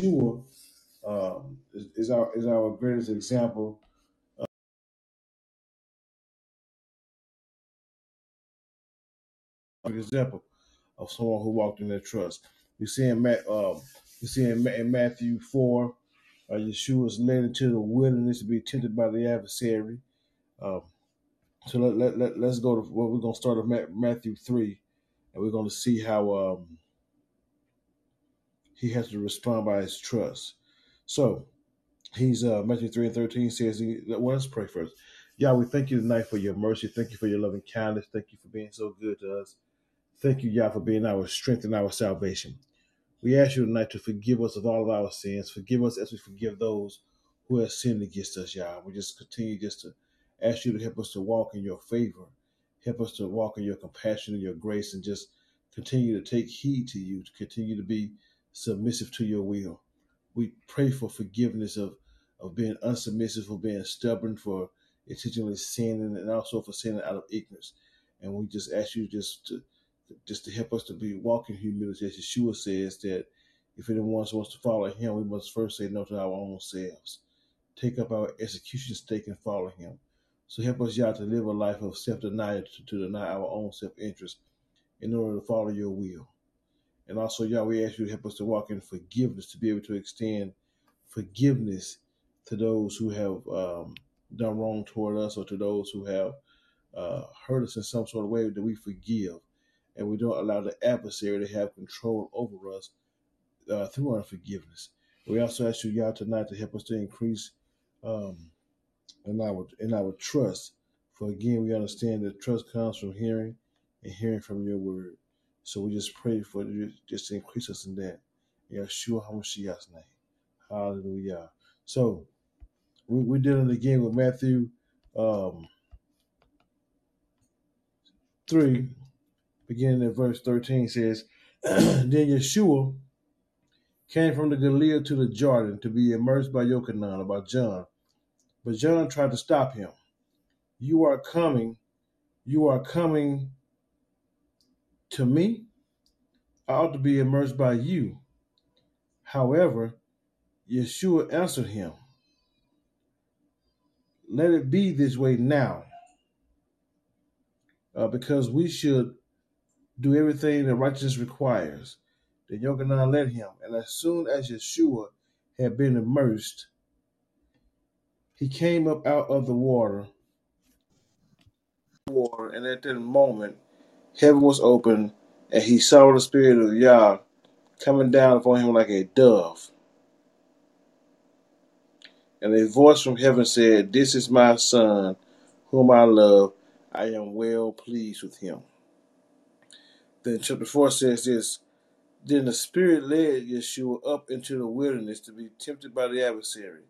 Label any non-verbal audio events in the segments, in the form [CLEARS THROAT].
Yeshua um, is, is our is our greatest example of example of someone who walked in their trust. We see in Matt, um, we see in, in Matthew four, uh, Yeshua was led into the wilderness to be tempted by the adversary. Um, so let, let, let, let's go to well, we're going to start at Ma- Matthew 3, and we're going to see how um, he has to respond by his trust. So he's uh, Matthew 3 and 13 says, he, well, let's pray first. Yeah, we thank you tonight for your mercy. Thank you for your loving kindness. Thank you for being so good to us. Thank you, Yah, for being our strength and our salvation. We ask you tonight to forgive us of all of our sins. Forgive us as we forgive those who have sinned against us, Yah. We just continue just to ask you to help us to walk in your favor. Help us to walk in your compassion and your grace and just continue to take heed to you, to continue to be submissive to your will. We pray for forgiveness of, of being unsubmissive, for being stubborn, for intentionally sinning, and also for sinning out of ignorance. And we just ask you just to just to help us to be walking humility, as Yeshua says that if anyone wants to follow him, we must first say no to our own selves. Take up our execution stake and follow him. So help us, Yah, to live a life of self-denial, to, to deny our own self-interest in order to follow your will. And also, Yah, we ask you to help us to walk in forgiveness, to be able to extend forgiveness to those who have um, done wrong toward us or to those who have uh, hurt us in some sort of way that we forgive. And we don't allow the adversary to have control over us uh, through unforgiveness. We also ask you, Yah, tonight to help us to increase um, in our in our trust. For again, we understand that trust comes from hearing and hearing from your word. So we just pray for you just increase us in that. Yeshua HaMashiach's name. Hallelujah. So we, we're dealing again with Matthew um, 3, beginning at verse 13 says, [CLEARS THROAT] Then Yeshua came from the Galilee to the Jordan to be immersed by Yochanan, about John. But John tried to stop him. You are coming, you are coming to me. I ought to be immersed by you. However, Yeshua answered him, Let it be this way now, uh, because we should do everything that righteousness requires. Then Yochanan led him, and as soon as Yeshua had been immersed, he came up out of the water, water, and at that moment heaven was open, and he saw the Spirit of Yah coming down upon him like a dove. And a voice from heaven said, This is my son, whom I love. I am well pleased with him. Then chapter 4 says this Then the Spirit led Yeshua up into the wilderness to be tempted by the adversary.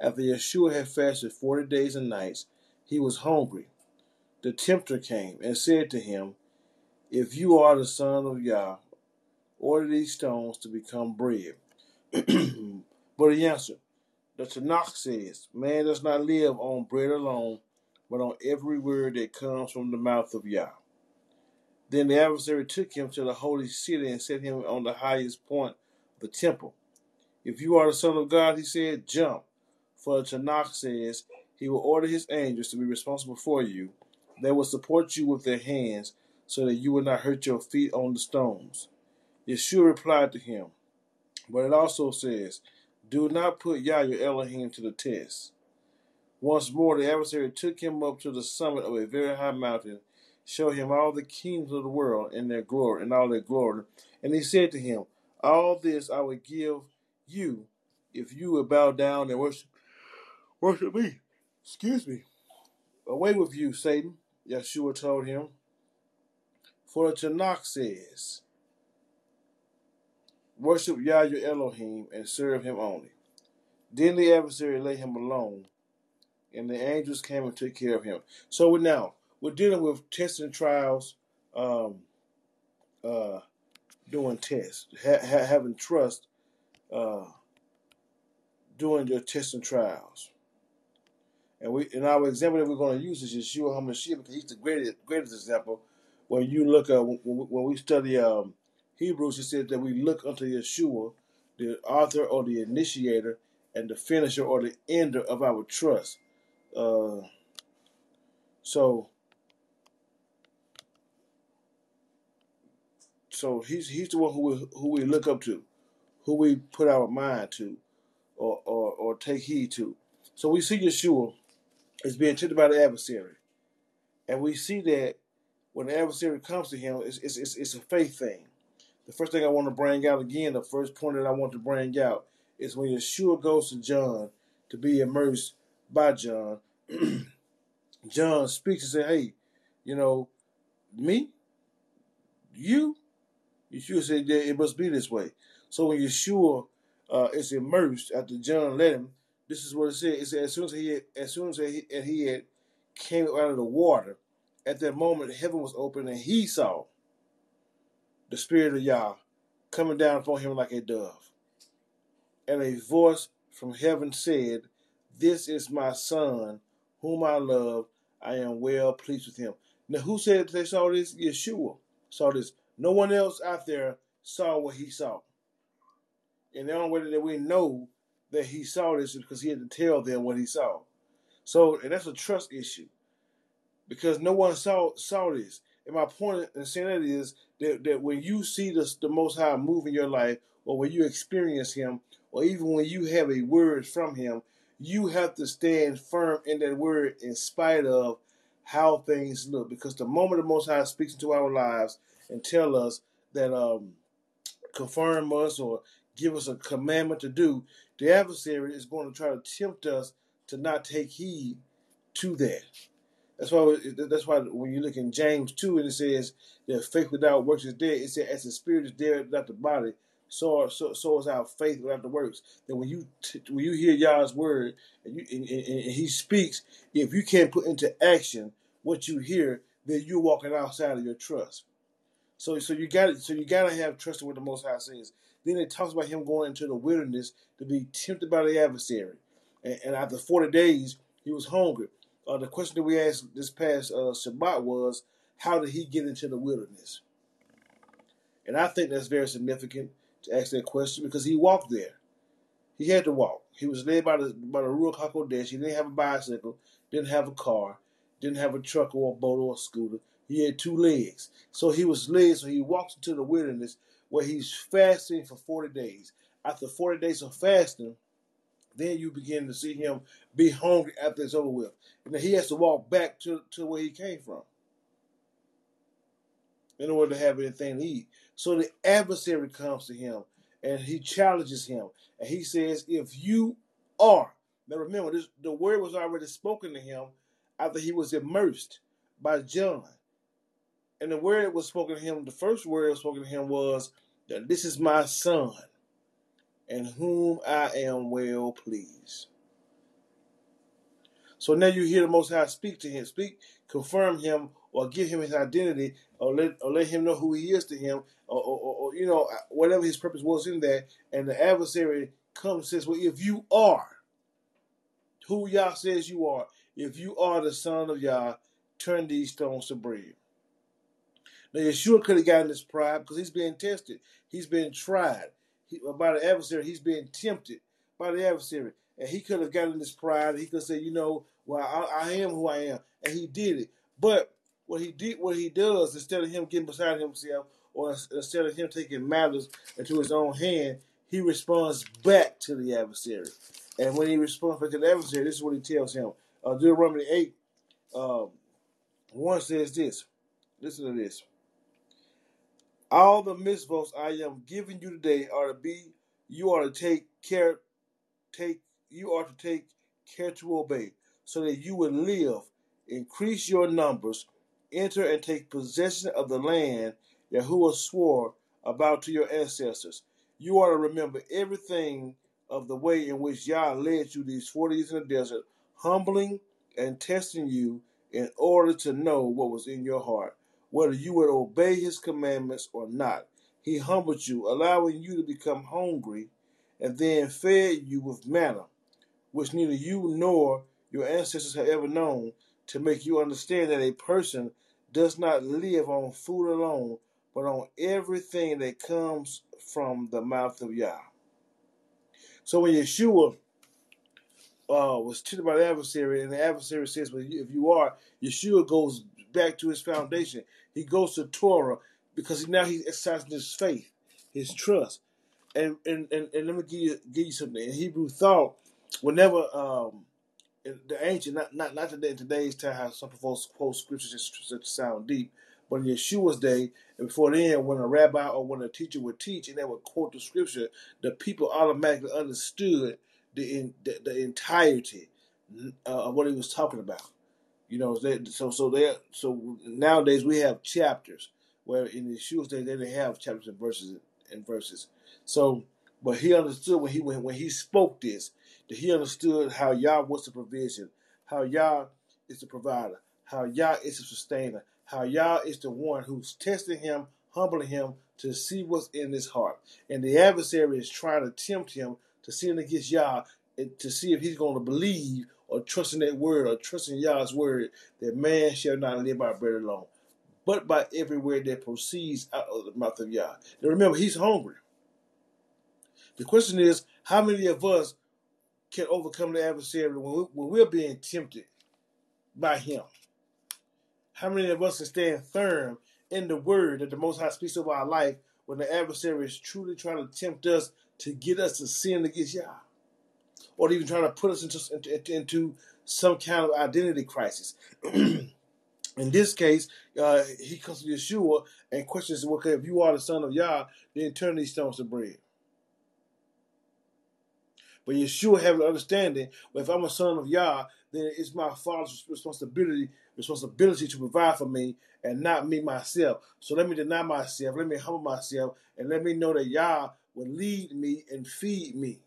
After Yeshua had fasted forty days and nights, he was hungry. The tempter came and said to him, If you are the Son of Yah, order these stones to become bread. [CLEARS THROAT] but he answered, The Tanakh says, Man does not live on bread alone, but on every word that comes from the mouth of Yah. Then the adversary took him to the holy city and set him on the highest point of the temple. If you are the Son of God, he said, jump. For the Tanakh says, He will order His angels to be responsible for you. They will support you with their hands so that you will not hurt your feet on the stones. Yeshua replied to him, But it also says, Do not put Yah your Elohim to the test. Once more, the adversary took him up to the summit of a very high mountain, showed him all the kings of the world and their glory, and all their glory. And he said to him, All this I will give you if you will bow down and worship worship me. Excuse me. Away with you, Satan, Yeshua told him. For the Tanakh says, Worship Yah your Elohim and serve him only. Then the adversary let him alone, and the angels came and took care of him. So we're now we're dealing with tests and trials, um, uh, doing tests, ha- ha- having trust, uh, doing your tests and trials. And we, in our example that we're going to use is Yeshua HaMashiach because he's the greatest, greatest example. When you look at when, we study um, Hebrews, it says that we look unto Yeshua, the author or the initiator, and the finisher or the ender of our trust. Uh, so, so he's he's the one who we, who we look up to, who we put our mind to, or or, or take heed to. So we see Yeshua is being tempted by the adversary, and we see that when the adversary comes to him, it's, it's, it's, it's a faith thing. The first thing I want to bring out again, the first point that I want to bring out is when Yeshua goes to John to be immersed by John, [CLEARS THROAT] John speaks and says, Hey, you know, me? You? Yeshua said, Yeah, it must be this way. So when Yeshua uh, is immersed after John let him, this is what it said. It said as soon as he had, as soon as he, he had came out of the water, at that moment heaven was open and he saw the Spirit of Yah coming down upon him like a dove. And a voice from heaven said, This is my son, whom I love. I am well pleased with him. Now, who said they saw this? Yeshua saw this. No one else out there saw what he saw. And the only way that we know that he saw this is because he had to tell them what he saw. So, and that's a trust issue because no one saw saw this. And my point in saying that is that, that when you see the, the Most High move in your life, or when you experience Him, or even when you have a word from Him, you have to stand firm in that word in spite of how things look. Because the moment the Most High speaks into our lives and tell us that um, confirm us or give us a commandment to do, the adversary is going to try to tempt us to not take heed to that. That's why. That's why when you look in James two and it says that faith without works is dead. It says as the spirit is dead without the body, so so so is our faith without the works. That when you when you hear Yah's word and, you, and, and, and He speaks, if you can't put into action what you hear, then you're walking outside of your trust. So so you got so you got to have trust in what the Most High says. Then it talks about him going into the wilderness to be tempted by the adversary, and, and after forty days he was hungry uh, the question that we asked this past uh, Shabbat was, how did he get into the wilderness? And I think that's very significant to ask that question because he walked there. He had to walk. He was led by the by the Ruach HaKodesh. He didn't have a bicycle, didn't have a car, didn't have a truck or a boat or a scooter. He had two legs. So he was led, so he walks into the wilderness where he's fasting for 40 days. After 40 days of fasting, then you begin to see him be hungry after it's over with. And then he has to walk back to, to where he came from in order to have anything to eat. So the adversary comes to him and he challenges him. And he says, If you are, now remember, this, the word was already spoken to him after he was immersed by John. And the word was spoken to him, the first word was spoken to him was that this is my son in whom I am well pleased. So now you hear the Most High speak to him, speak, confirm him, or give him his identity, or let or let him know who he is to him, or, or, or you know uh, whatever his purpose was in that. And the adversary comes and says, "Well, if you are who Yah says you are, if you are the Son of Yah, turn these stones to bread." Now Yeshua could have gotten this pride because he's being tested, he's been tried by the adversary. He's being tempted by the adversary. And he could have gotten this pride. He could say, you know, well, I, I, am who I am. And he did it. But what he did, what he does, instead of him getting beside himself, or instead of him taking matters into his own hand, he responds back to the adversary. And when he responds back to the adversary, this is what he tells him. Uh, Deuteronomy 8, um, 1 says this. Listen to this. All the mitzvos I am giving you today are to be, you are to take care, take, you are to take care to obey, so that you will live, increase your numbers, enter and take possession of the land Yahuah swore about to your ancestors. You are to remember everything of the way in which Yah led you these 40 years in the desert, humbling and testing you in order to know what was in your heart whether you would obey his commandments or not. He humbled you, allowing you to become hungry, and then fed you with manna, which neither you nor your ancestors have ever known, to make you understand that a person does not live on food alone, but on everything that comes from the mouth of Yah. So when Yeshua uh, was tempted by the adversary, and the adversary says, "Well, if you are," Yeshua goes back to his foundation. He goes to Torah because now he's exercising his faith, his trust. And and, and, and let me give you give you something. In Hebrew thought, whenever um, the ancient, not not not today in today's time, how some folks quote scriptures just to sound deep, but in Yeshua's day, and before then, when a rabbi or when a teacher would teach and they would quote the scripture, the people automatically understood the in, the, the entirety uh, of what he was talking about. You know, they, so so they so nowadays we have chapters where in Yeshua's day they didn't have chapters and verses and verses. So, but he understood when he when, when he spoke this that he understood how Yah was the provision, how Yah is the provider, how Yah is the sustainer, how Yah is the one who's testing him, humbling him to see what's in his heart. And the adversary is trying to tempt him to sin against Yah to see if he's going to believe or trusting that word or trusting Yah's word that man shall not live by bread alone, but by every word that proceeds out of the mouth of Yah. Now remember, he's hungry. The question is, how many of us can overcome the adversary when, we, we're being tempted by him? How many of us can stand firm in the word that the Most High speaks over our life when the adversary is truly trying to tempt us to get us to sin against Yah? Or even trying to put us into, into, into some kind of identity crisis. [CLEARS THROAT] in this case, uh, he comes to Yeshua and questions, okay, if you are the son of Yah, then turn these stones to bread. But Yeshua have an understanding. Well, if I'm a son of Yah, then it's my father's responsibility responsibility to provide for me and not me myself. So let me deny myself, let me humble myself, and let me know that Yah will lead me and feed me.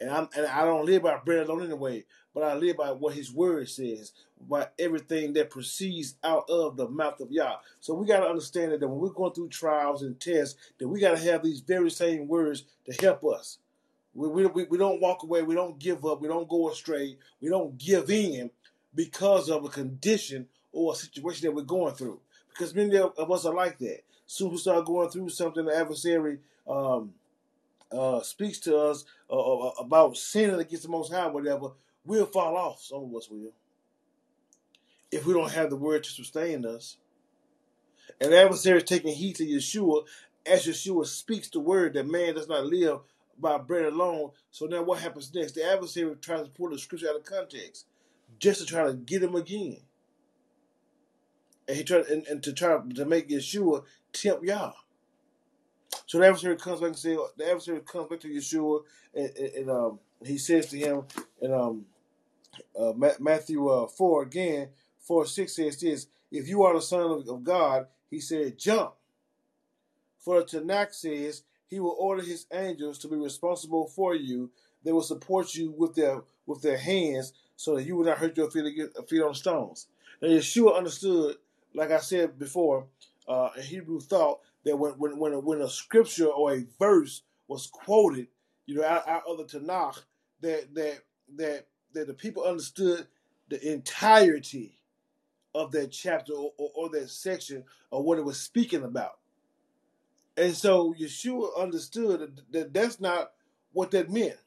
And, I'm, and I don't live by bread alone anyway, but I live by what His Word says, by everything that proceeds out of the mouth of Yah. So we got to understand that when we're going through trials and tests, that we got to have these very same words to help us. We, we, we don't walk away. We don't give up. We don't go astray. We don't give in because of a condition or a situation that we're going through. Because many of us are like that. Soon we start going through something, the adversary um, uh, speaks to us uh, uh, about sinning against the Most High, whatever, we'll fall off. Some of us will. If we don't have the word to sustain us. And adversary is taking heed to Yeshua as Yeshua speaks the word that man does not live by bread alone. So now what happens next? The adversary tries to pull the scripture out of context just to try to get him again. And he tried and, and to try to make Yeshua tempt Yah. So the adversary comes back and says the adversary comes back to Yeshua and, and, and um, he says to him in um, uh, Matthew uh, four again four six says this: If you are the son of, of God, he said, jump. For the Tanakh says, he will order his angels to be responsible for you. They will support you with their with their hands so that you will not hurt your feet, feet on stones. Now Yeshua understood, like I said before, uh, in Hebrew thought that when when when a, when a scripture or a verse was quoted, you know, out, out of the Tanakh, that that that that the people understood the entirety of that chapter or, or, or that section of what it was speaking about. And so Yeshua understood that that's not what that meant.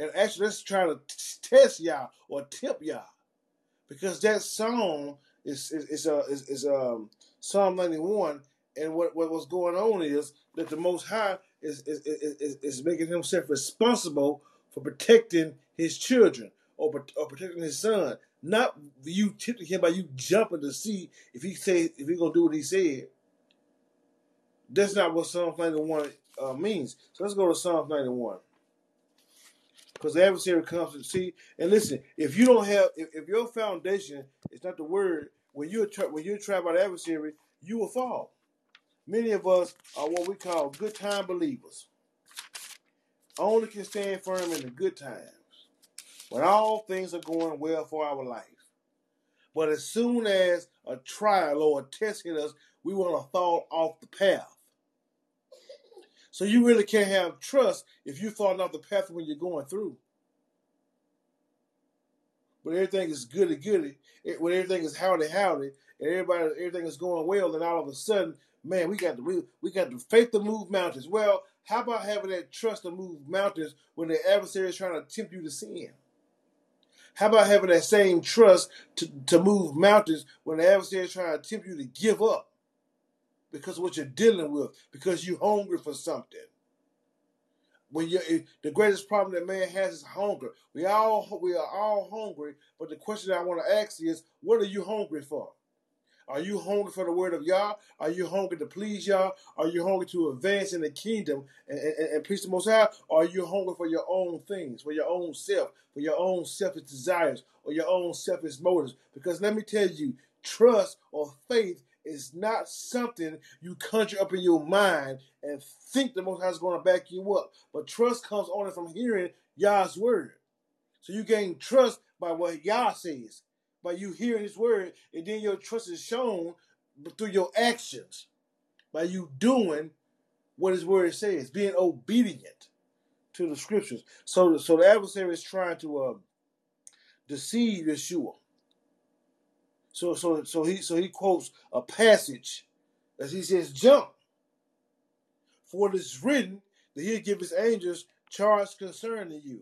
And actually, let's try to test y'all or tip y'all, because that song is is is, uh, is, is um, Psalm ninety one, and what what was going on is that the Most High is is, is is making himself responsible for protecting his children or, or protecting his son, not you tipping him by you jumping to see if he say if he gonna do what he said. That's not what Psalm 91 uh, means. So let's go to Psalm 91. Because the adversary comes to see, and listen, if you don't have, if, if your foundation is not the word, when you're, tra- when you're trapped by the adversary, you will fall. Many of us are what we call good time believers. Only can stand firm in the good times when all things are going well for our life. But as soon as a trial or a test hit us, we want to fall off the path. So you really can't have trust if you're falling off the path when you're going through. But everything is goody goody, when everything is howdy howdy, and everybody everything is going well, then all of a sudden, man, we got the we, we got the faith to move mountains. Well, How about having that trust to move mountains when the adversary is trying to tempt you to sin? How about having that same trust to, to move mountains when the adversary is trying to tempt you to give up because of what you're dealing with, because you're hungry for something? When you the greatest problem that man has is hunger. We all we are all hungry, but the question I want to ask is, what are you hungry for? Are you hungry for the word of Yah? Are you hungry to please Yah? Are you hungry to advance in the kingdom and, and, and preach the Most High? Are you hungry for your own things, for your own self, for your own selfish desires, or your own selfish motives? Because let me tell you, trust or faith is not something you conjure up in your mind and think the Most High is going to back you up. But trust comes only from hearing Yah's word. So you gain trust by what Yah says by you hearing his word, and then your trust is shown through your actions, by you doing what his word says, being obedient to the scriptures. So, so the adversary is trying to uh, deceive Yeshua. So, so, so he, so he quotes a passage as he says, "Jump, for it is written that he'll give his angels charge concerning you,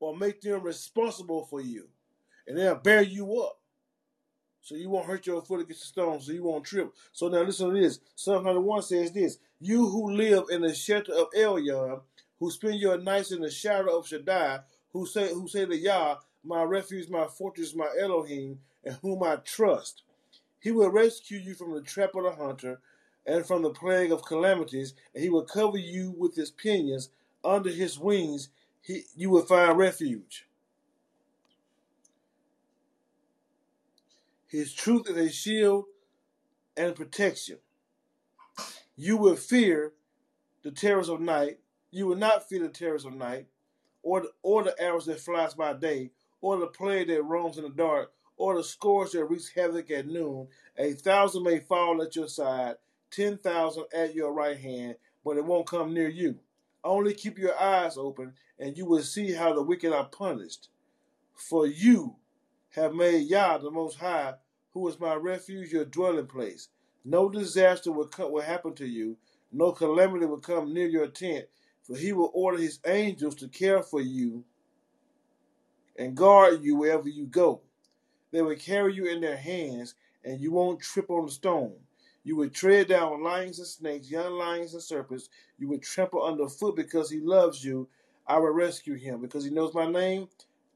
or make them responsible for you." and they'll bear you up. So you won't hurt your foot against the stone, so you won't trip. So now listen to this. Psalm 91 says this You who live in the shelter of Elyon, who spend your nights in the shadow of Shaddai, who say who say to Yah, my refuge, my fortress, my Elohim, and whom I trust. He will rescue you from the trap of the hunter and from the plague of calamities, and he will cover you with his pinions. Under his wings, he, you will find refuge. His truth is a shield and protection. You will fear the terrors of night. You will not fear the terrors of night, or the, or the arrows that flies by day, or the plague that roams in the dark, or the scourge that wreaks havoc at noon. A thousand may fall at your side, ten thousand at your right hand, but it won't come near you. Only keep your eyes open, and you will see how the wicked are punished. For you have made Yah the Most High, who is my refuge, your dwelling place. No disaster will, come, will happen to you, no calamity will come near your tent, for he will order his angels to care for you and guard you wherever you go. They will carry you in their hands, and you won't trip on a stone. You will tread down lions and snakes, young lions and serpents. You will trample underfoot because he loves you. I will rescue him. Because he knows my name,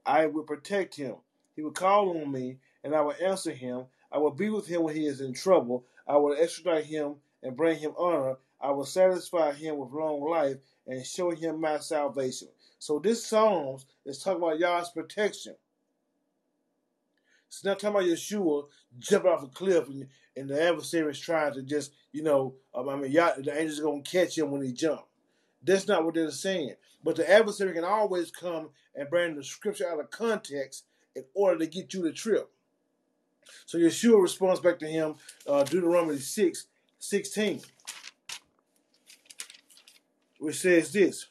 I will protect him. He will call on me, and I will answer him. I will be with him when he is in trouble. I will extradite him and bring him honor. I will satisfy him with long life and show him my salvation. So this Psalms is talking about Yah's protection. It's not talking about Yeshua jumping off a cliff and, and the adversary is trying to just, you know, um, I mean, Yah, the angels going to catch him when he jumps. That's not what they're saying. But the adversary can always come and bring the scripture out of context in order to get you to trip. So Yeshua responds back to him, uh, Deuteronomy 6, 16, which says this.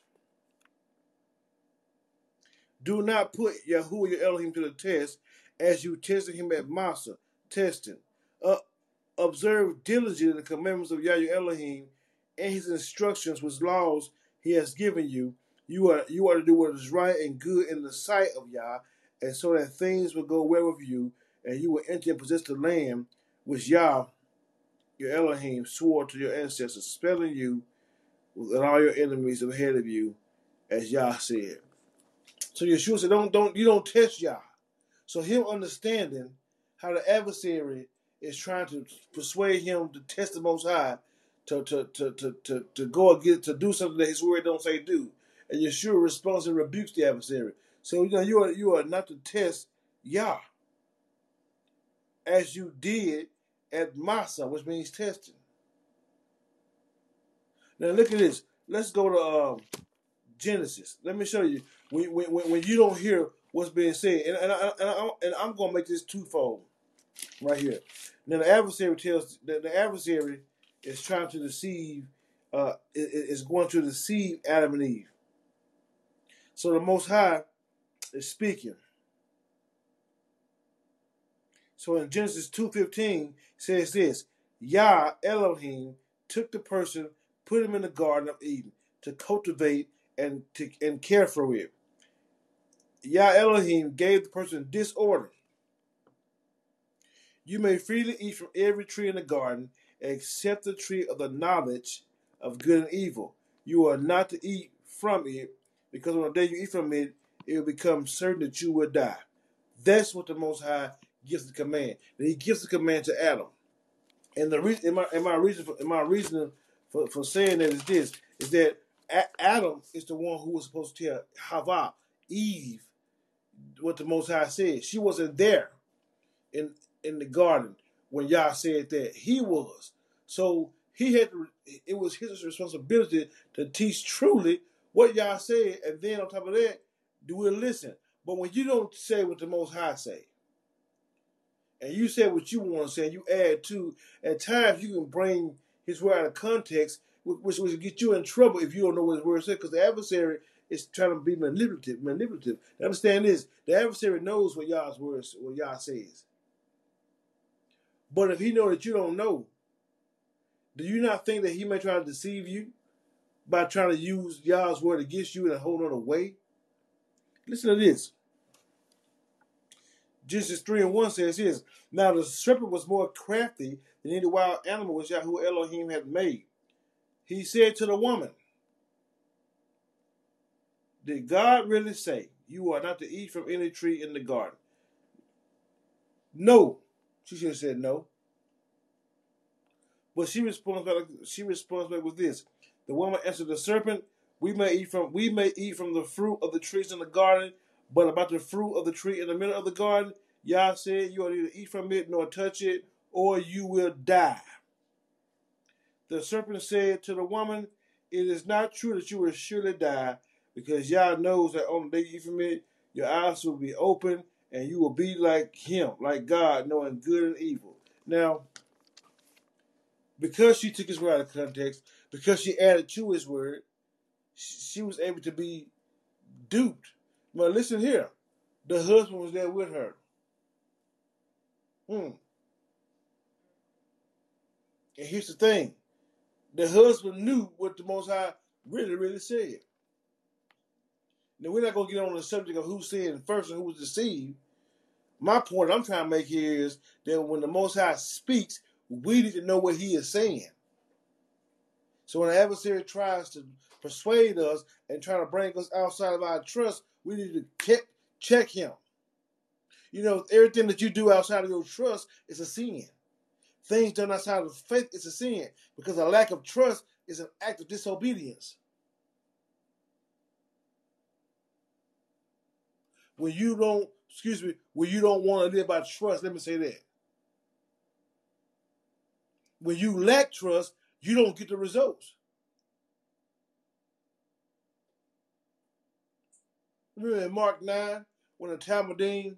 Do not put Yahuah your Elohim to the test as you tested him at Massah, testing. Uh, observe diligently the commandments of Yahweh Elohim and his instructions, which laws he has given you. You are you are to do what is right and good in the sight of Yah, and so that things will go well with you, and you will enter and possess the land which Yah, your Elohim, swore to your ancestors, spelling you and all your enemies ahead of you, as Yah said. So Yeshua said, "Don't, don't, you don't test Yah." So him understanding how the adversary is trying to persuade him to test the Most High, to to to to to, to go against to do something that His word don't say do, and Yeshua responds and rebukes the adversary. So you know you are you are not to test Yah as you did at Massah, which means testing. Now look at this. Let's go to um, Genesis. Let me show you when, when, when you don't hear what's being said, and and, I, and, I, and I'm going to make this twofold right here. Now the adversary tells the, the adversary is trying to deceive, uh, is going to deceive Adam and Eve. So the Most High is speaking. So in Genesis 2.15 says this, Yah Elohim took the person, put him in the Garden of Eden to cultivate and to and care for it. Yah Elohim gave the person this order. You may freely eat from every tree in the garden, except the tree of the knowledge of good and evil. You are not to eat from it, because on the day you eat from it, it will become certain that you will die. That's what the Most High gives the command. And He gives the command to Adam. And the reason, in my, in my reason, for, in my reason for, for saying that is this: is that Adam is the one who was supposed to tell Hava, Eve, what the Most High said. She wasn't there in in the garden when Yah said that. He was. So he had to, it was his responsibility to teach truly what Yah said, and then on top of that, do we listen. But when you don't say what the Most High say, and you say what you want to say, and you add to, at times you can bring his word out of context, which will get you in trouble if you don't know what his word says, because the adversary is trying to be manipulative. Manipulative. Understand this: the adversary knows what Yah's words, what Yah says. But if he know that you don't know, do you not think that he may try to deceive you by trying to use Yah's word against you in a whole other way? Listen to this. Genesis 3 and 1 says this Now the serpent was more crafty than any wild animal which Yahweh Elohim had made. He said to the woman, Did God really say, You are not to eat from any tree in the garden? No. She should have said no. But she responds back, she responds back with this. The woman answered the serpent, We may eat from we may eat from the fruit of the trees in the garden, but about the fruit of the tree in the middle of the garden, Yah said, You are neither to eat from it nor touch it, or you will die. The serpent said to the woman, It is not true that you will surely die, because Yah knows that on the day you eat from it, your eyes will be open, and you will be like Him, like God, knowing good and evil. Now, because she took His word out of context, because she added to His word, she was able to be duped. But listen here, the husband was there with her. Hmm. And here's the thing the husband knew what the Most High really, really said. Now, we're not to get on the subject of who said first and who was deceived. My point I'm trying to make here is that when the Most High speaks, we need to know what He is saying. So when the adversary tries to persuade us and try to bring us outside of our trust, we need to check, check him. You know, everything that you do outside of your trust is a sin. Things done outside of faith is a sin because a lack of trust is an act of disobedience. When you don't, excuse me, when you don't want to live by trust, let me say that. When you lack trust, you don't get the results. Remember in Mark 9, when the Talmidim,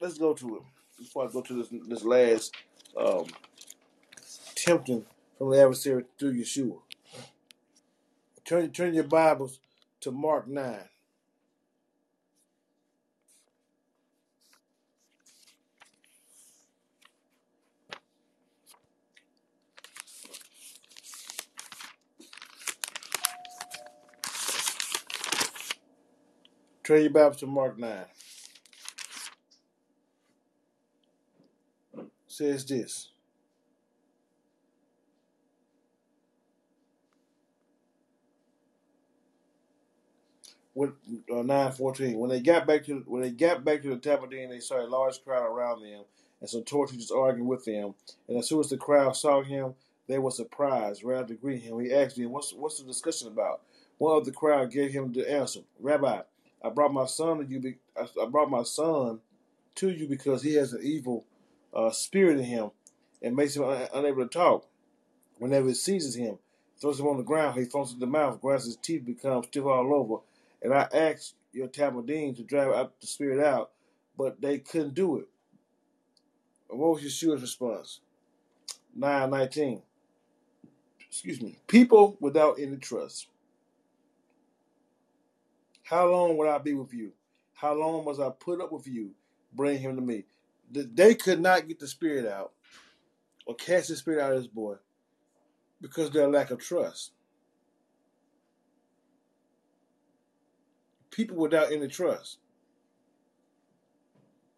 let's go to it before I go to this this last um, tempting from the adversary through Yeshua. Turn turn your Bibles to Mark nine. Turn your Bibles to Mark 9. says this. When, uh, nine fourteen. When they got back to when they got back to the Talmidim, they saw a large crowd around them, and some Torah teachers arguing with them. And as soon as the crowd saw him, they were surprised. Rather to greet him, he asked them, "What's what's the discussion about?" One of the crowd gave him the answer, "Rabbi, I brought my son to you. Be, I brought my son to you because he has an evil uh, spirit in him, and makes him un- unable to talk. Whenever it seizes him, throws him on the ground, he foams at the mouth, grinds his teeth, becomes stiff all over. And I asked your Talmidim to drive out the spirit out, but they couldn't do it. And what was Yeshua's response? 919. Excuse me. People without any trust. How long would I be with you? How long was I put up with you? Bring him to me. They could not get the spirit out or cast the spirit out of this boy because their lack of trust. People without any trust.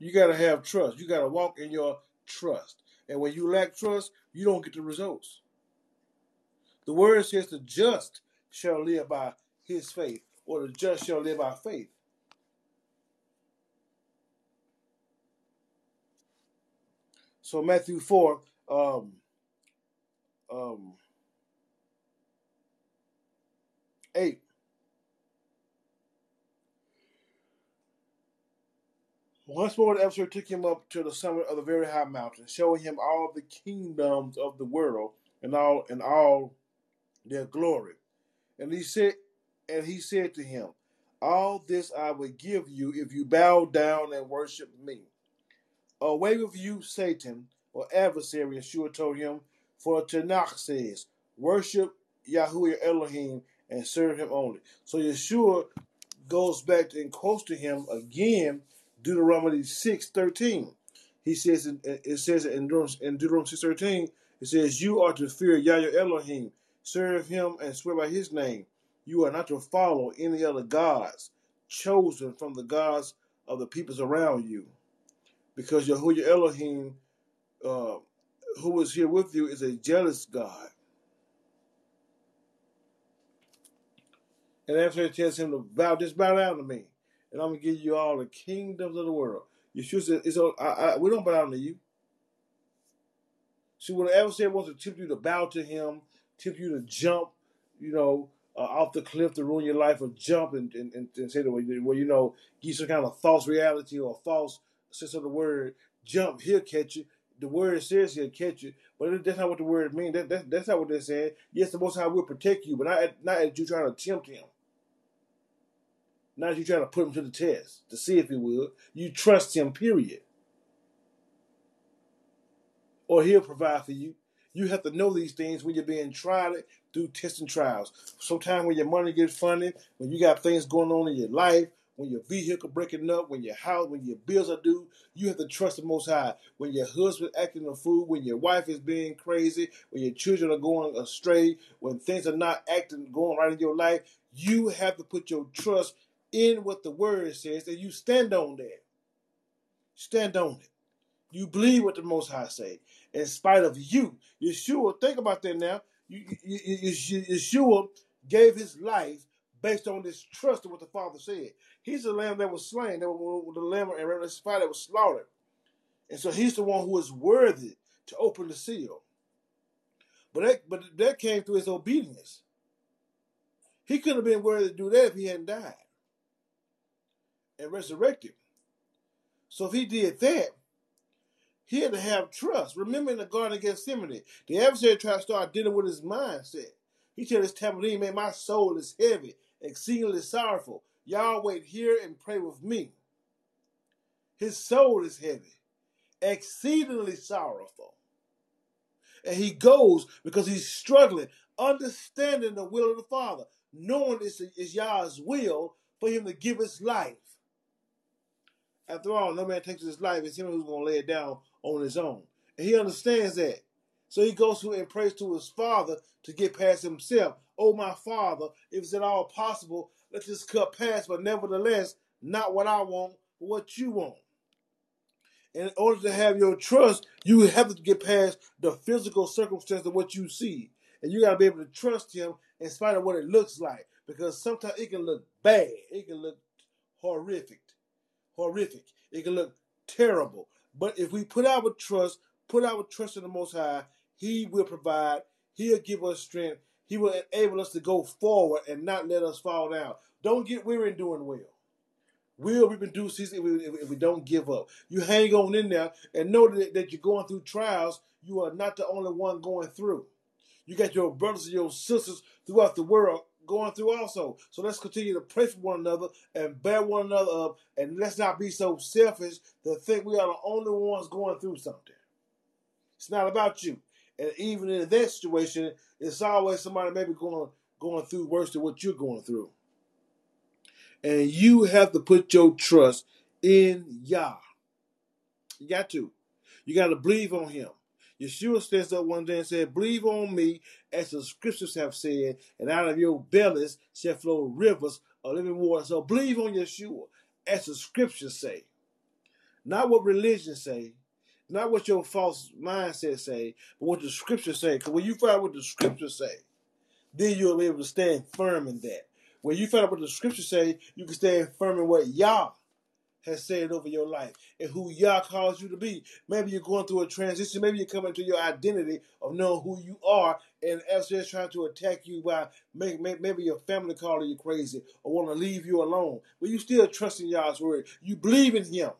You got to have trust. You got to walk in your trust. And when you lack trust, you don't get the results. The word says the just shall live by his faith or the just shall live by faith. So Matthew 4, um, um, 8. Once more, the adversary took him up to the summit of the very high mountain, showing him all the kingdoms of the world and all and all their glory. And he said, and he said to him, All this I will give you if you bow down and worship me. Away with you, Satan, or adversary, Yeshua told him, for Tanakh says, Worship Yahweh Elohim and serve him only. So Yeshua goes back and quotes to him again Deuteronomy 6 13. He says, it says in Deuteronomy 6 13, it says, You are to fear Yahweh Elohim, serve him, and swear by his name. You are not to follow any other gods chosen from the gods of the peoples around you. Because Yahweh Elohim, uh, who is here with you, is a jealous God. And after he tells him to bow, just bow down to me and I'm gonna give you all the kingdoms of the world. Yeshua said, "It's all, I, I, we don't bow down to you." See, when the wants to tempt you to bow to him, tempt you to jump, you know, uh, off the cliff to ruin your life, or jump and, and, and say that, well, you know, give some kind of false reality or false sense of the word, jump, he'll catch you. The word says he'll catch you, but that's not what the word means. That, that, that's not what they're saying. Yes, the Most High will protect you, but not, not as you trying to tempt him. Not as you trying to put him to the test to see if he will. You trust him, period. Or he'll provide for you. You have to know these things when you're being tried through tests and trials. Sometimes when your money gets funny, when you got things going on in your life, when your vehicle breaking up, when your house, when your bills are due, you have to trust the Most High. When your husband acting a fool, when your wife is being crazy, when your children are going astray, when things are not acting going right in your life, you have to put your trust in what the word says, and you stand on that. Stand on it. You believe what the Most High say. In spite of you, Yeshua, think about that now. Yeshua gave his life based on this trust of what the Father said. He's the lamb that was slain, that was the lamb in Revelation 5 that was slaughtered. And so he's the one who is worthy to open the seal. But that, but that came through his obedience. He couldn't have been worthy to do that if he hadn't died and resurrected. So if he did that, he had to have trust. Remember in the Garden of Gethsemane, the adversary tried to start dealing with his mindset. He told his man, my soul is heavy, exceedingly sorrowful. Y'all wait here and pray with me. His soul is heavy, exceedingly sorrowful. And he goes because he's struggling, understanding the will of the Father, knowing it's, it's Yah's will for him to give his life. After all, no man takes his life. It's him who's going to lay it down on his own. And he understands that. So he goes through and prays to his father to get past himself. Oh, my father, if it's at all possible, let this cup pass, but nevertheless, not what I want, but what you want. And in order to have your trust, you have to get past the physical circumstance of what you see. And you got to be able to trust him in spite of what it looks like. Because sometimes it can look bad, it can look horrific horrific. It can look terrible. But if we put our trust, put our trust in the Most High, He will provide. He'll give us strength. He will enable us to go forward and not let us fall down. Don't get weary in doing well. Will we do if we, if we don't give up. You hang on in there and know that, that you're going through trials. You are not the only one going through. You got your brothers and your sisters throughout the world going through also. So let's continue to pray for one another and bear one another up, and let's not be so selfish to think we are the only ones going through something. It's not about you. And even in that situation, it's always somebody maybe going going through worse than what you're going through. And you have to put your trust in Yah. You got to. You got to believe on Him. Yeshua stands up one day and said, Believe on me, as the scriptures have said, and out of your bellies shall flow rivers of living water. So believe on Yeshua, as the scriptures say. Not what religion say, not what your false mindset say, but what the scriptures say. Because when you find what the scriptures say, then you'll be able to stand firm in that. When you find out what the scriptures say, you can stand firm in what Yah has said over your life and who Yah calls you to be. Maybe you're going through a transition. Maybe you're coming to your identity of knowing who you are, and FJ is trying to attack you by maybe your family calling you crazy or want to leave you alone. But you still trust in Yah's word. You believe in Him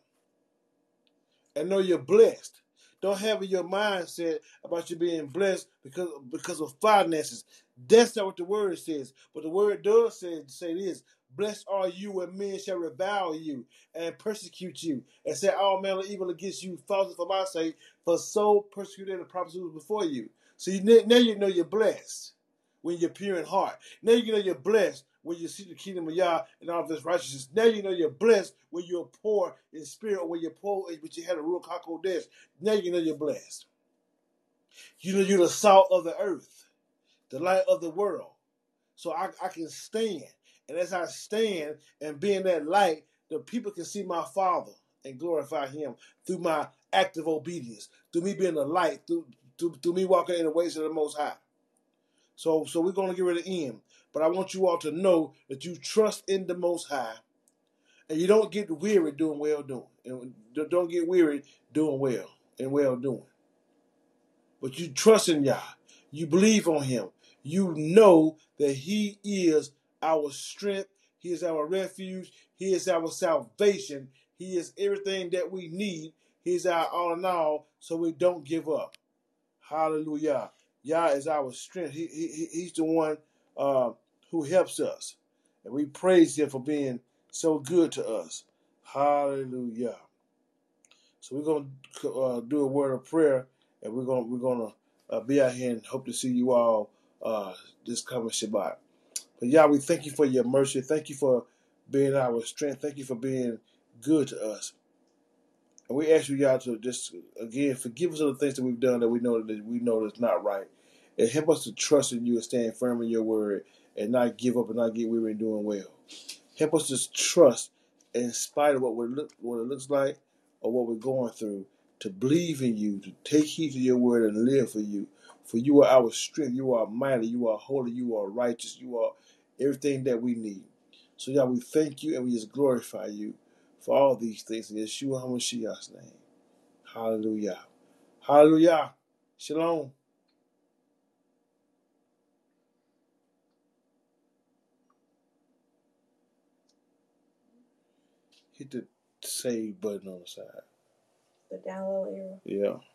and know you're blessed. Don't have in your mindset about you being blessed because because of finances. That's not what the word says. But the word does say say this: Blessed are you when men shall revile you and persecute you, and say all manner evil against you falsely for my sake, for so persecuted the prophets who before you. So you, now you know you're blessed when you're pure in heart. Now you know you're blessed when you see the kingdom of Yah and all of His righteousness. Now you know you're blessed when you're poor in spirit, or when you're poor, but you had a real death. Now you know you're blessed. You know you're the salt of the earth, the light of the world. So I, I can stand. And as I stand and being that light, the people can see my Father and glorify Him through my active obedience, through me being the light, through, through, through me walking in the ways of the Most High. So, so we're going to get rid of M. But I want you all to know that you trust in the Most High, and you don't get weary doing well doing, and don't get weary doing well and well doing. But you trust in Yah, you believe on Him, you know that He is our strength, He is our refuge, He is our salvation, He is everything that we need. He's our all in all, so we don't give up. Hallelujah. Yah is our strength. He, he, he's the one uh, who helps us. And we praise Him for being so good to us. Hallelujah. So we're going to uh, do a word of prayer, and we're going we're to uh, be out here and hope to see you all uh, this coming Shabbat. But Yah, we thank you for your mercy. Thank you for being our strength. Thank you for being good to us. And we ask you, Yah, to just again forgive us of the things that we've done that we know that we know that's not right and help us to trust in you and stand firm in your word and not give up and not get weary in doing well. Help us to trust in spite of what, we look, what it looks like or what we're going through to believe in you, to take heed to your word and live for you. For you are our strength. You are mighty. You are holy. You are righteous. You are everything that we need. So, yeah, we thank you and we just glorify you for all these things in Yeshua HaMashiach's name. Hallelujah. Hallelujah. Shalom. hit the save button on the side. The download arrow. Yeah.